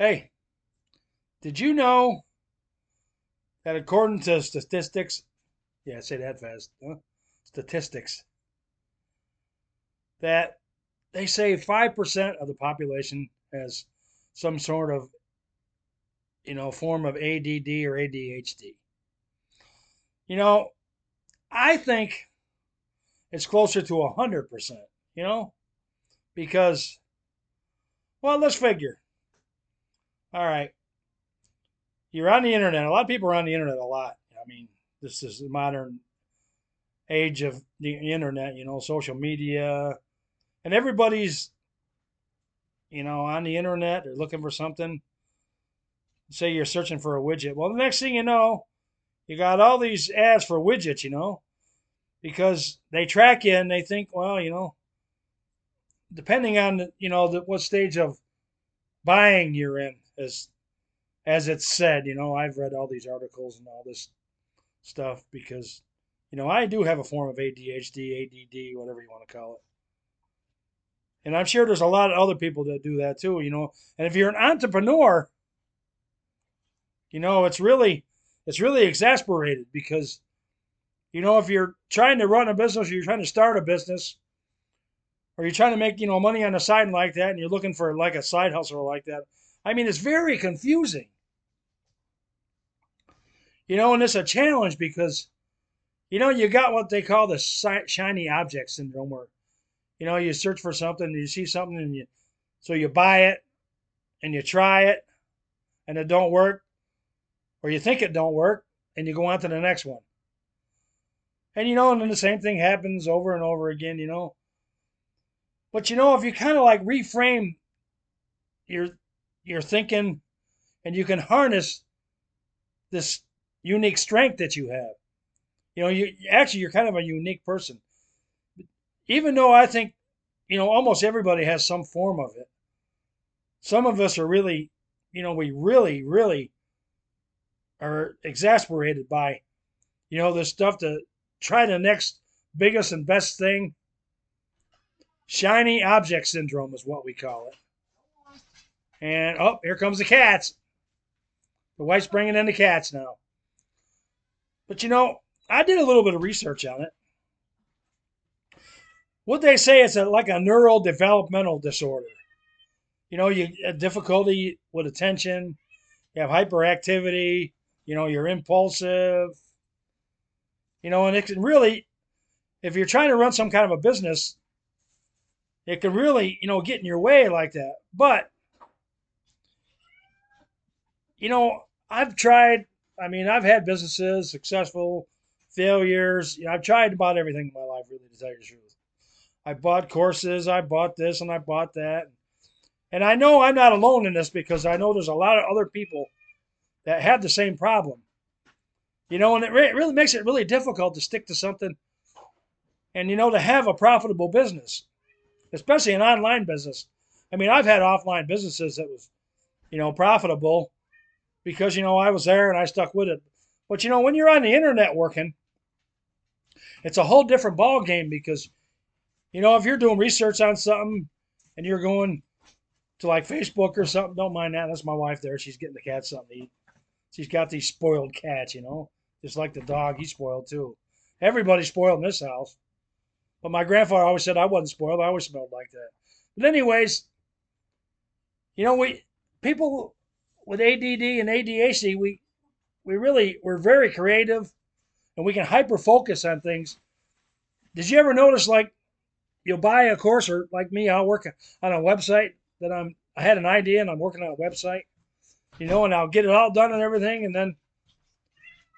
Hey, did you know that according to statistics, yeah, say that fast, huh? statistics, that they say 5% of the population has some sort of, you know, form of ADD or ADHD. You know, I think it's closer to 100%, you know, because, well, let's figure. All right. You're on the internet. A lot of people are on the internet a lot. I mean, this is the modern age of the internet, you know, social media, and everybody's, you know, on the internet. They're looking for something. Say you're searching for a widget. Well, the next thing you know, you got all these ads for widgets, you know, because they track you and they think, well, you know, depending on, you know, the, what stage of buying you're in, as as it's said, you know, I've read all these articles and all this stuff because, you know, I do have a form of ADHD, ADD, whatever you want to call it. And I'm sure there's a lot of other people that do that too, you know. And if you're an entrepreneur, you know, it's really it's really exasperated because you know, if you're trying to run a business or you're trying to start a business or you're trying to make, you know, money on the side like that and you're looking for like a side hustle like that, I mean, it's very confusing. You know, and it's a challenge because, you know, you got what they call the shiny object syndrome where, you know, you search for something, and you see something, and you, so you buy it and you try it and it don't work, or you think it don't work and you go on to the next one. And, you know, and then the same thing happens over and over again, you know. But, you know, if you kind of like reframe your your thinking and you can harness this unique strength that you have. You know, you actually you're kind of a unique person. Even though I think, you know, almost everybody has some form of it. Some of us are really, you know, we really, really are exasperated by, you know, this stuff to try the next biggest and best thing. Shiny object syndrome is what we call it. And oh, here comes the cats. The wife's bringing in the cats now. But you know, I did a little bit of research on it. What they say is a, like a neurodevelopmental disorder. You know, you have difficulty with attention, you have hyperactivity, you know, you're impulsive. You know, and it can really, if you're trying to run some kind of a business, it can really, you know, get in your way like that. But you know, I've tried. I mean, I've had businesses, successful, failures. You know, I've tried about everything in my life, really, to tell you the truth. I bought courses, I bought this, and I bought that. And I know I'm not alone in this because I know there's a lot of other people that have the same problem. You know, and it re- really makes it really difficult to stick to something and, you know, to have a profitable business, especially an online business. I mean, I've had offline businesses that was, you know, profitable because you know I was there and I stuck with it. But you know when you're on the internet working, it's a whole different ball game because you know if you're doing research on something and you're going to like Facebook or something, don't mind that. That's my wife there. She's getting the cat something to eat. She's got these spoiled cats, you know, just like the dog. He's spoiled too. Everybody's spoiled in this house. But my grandfather always said I wasn't spoiled. I always smelled like that. But anyways, you know, we people with ADD and ADHD, we we really we're very creative, and we can hyper focus on things. Did you ever notice like you'll buy a course or like me, I'll work on a website that I'm I had an idea and I'm working on a website, you know, and I'll get it all done and everything, and then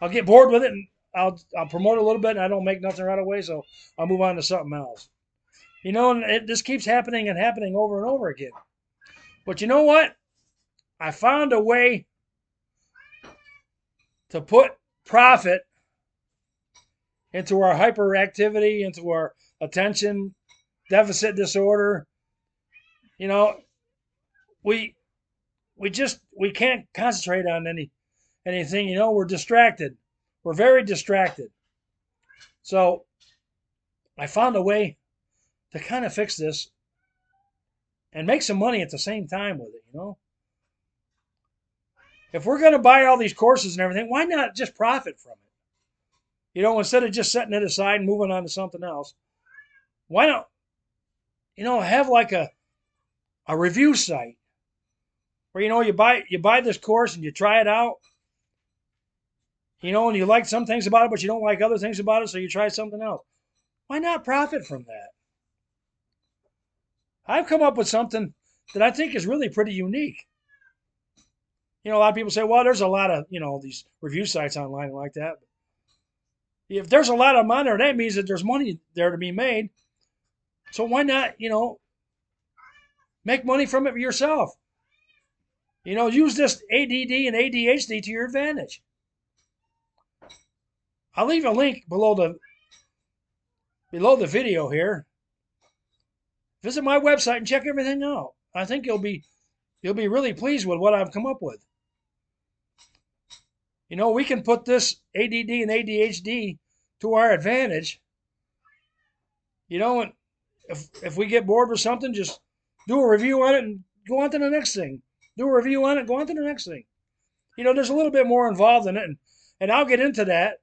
I'll get bored with it and I'll I'll promote a little bit and I don't make nothing right away, so I'll move on to something else. You know, and it just keeps happening and happening over and over again. But you know what? I found a way to put profit into our hyperactivity, into our attention deficit disorder. You know, we we just we can't concentrate on any anything, you know, we're distracted. We're very distracted. So I found a way to kind of fix this and make some money at the same time with it, you know. If we're going to buy all these courses and everything, why not just profit from it? You know, instead of just setting it aside and moving on to something else, why not, you know, have like a a review site where you know you buy you buy this course and you try it out. You know, and you like some things about it, but you don't like other things about it, so you try something else. Why not profit from that? I've come up with something that I think is really pretty unique. You know, a lot of people say, well, there's a lot of, you know, these review sites online like that. If there's a lot of money there, that means that there's money there to be made. So why not, you know, make money from it yourself? You know, use this ADD and ADHD to your advantage. I'll leave a link below the below the video here. Visit my website and check everything out. I think you'll be you'll be really pleased with what I've come up with. You know, we can put this ADD and ADHD to our advantage. You know, if if we get bored with something, just do a review on it and go on to the next thing. Do a review on it, go on to the next thing. You know, there's a little bit more involved in it, and, and I'll get into that.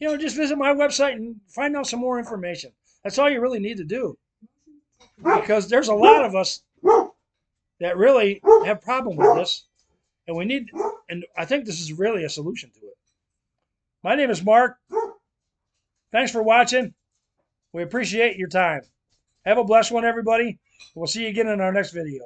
You know, just visit my website and find out some more information. That's all you really need to do. Because there's a lot of us that really have problem with this, and we need, and I think this is really a solution to it. My name is Mark. Thanks for watching. We appreciate your time. Have a blessed one, everybody. We'll see you again in our next video.